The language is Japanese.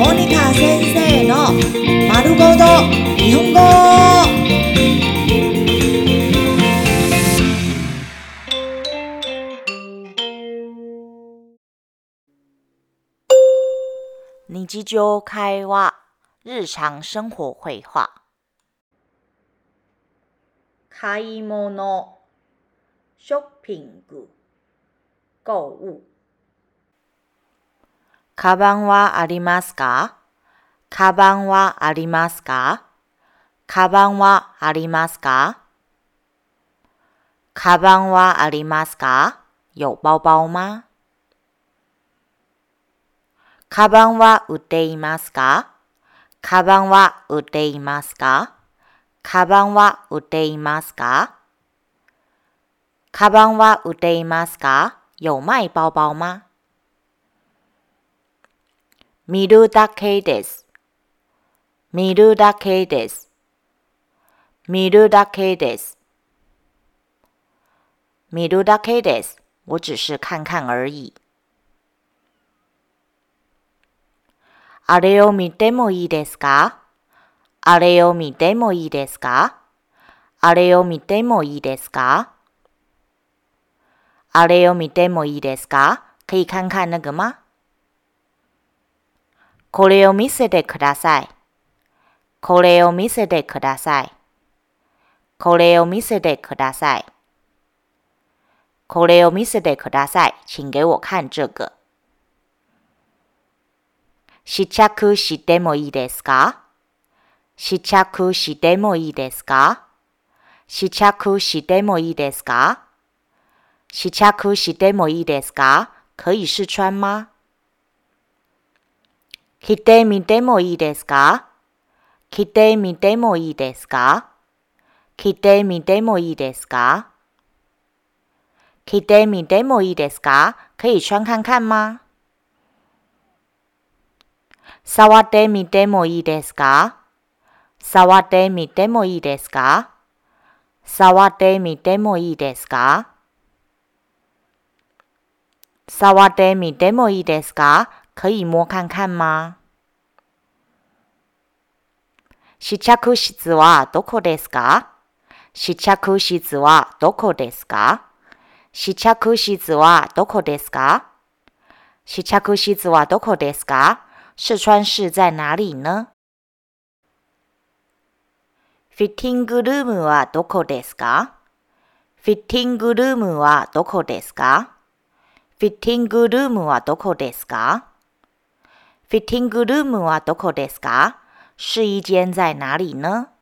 モニカ先生の丸ごと日本語日常会話日常生活会話買い物ショッピング購物 カバンはありますか？カバンはありますか？カバンはありますか？カバンはありますか？有包包吗カバンは売っていますか？カバンは売っていますか？カバンは売っていますか？カバンは売っていますか？有卖包包吗見るだけです。見るだけです。見るだけです。見るだけです。我只是看看而已。あれを見てもいいですか？あれを見てもいいですか？あれを見てもいいですか？あれを見てもいいですか？可以看看那个吗？これを見せてください。これを見せてください。これを見せてください。これを見せてください。请给我看这个。試着してもいいですか？試着してもいいですか？試着してもいいですか？試着してもいいですか？可以试穿吗？着てみてもいいですか？着てみてもいいですか？着てみてもいいですか？着てみてもいいですか？可以穿看看吗？触ってみてもいいですか？触ってみてもいいですか？触ってみてもいいですか？触ってみてもいいですか？可以摸看看吗？試着室はどこですか？試着室はどこですか？試着室はどこですか？試着室はどこですか？試穿室在哪里呢？フィッティングルームはどこですか？フィッティングルームはどこですか？フィッティングルームはどこですか？フィッティングルームはどこですか？试衣间在哪里呢？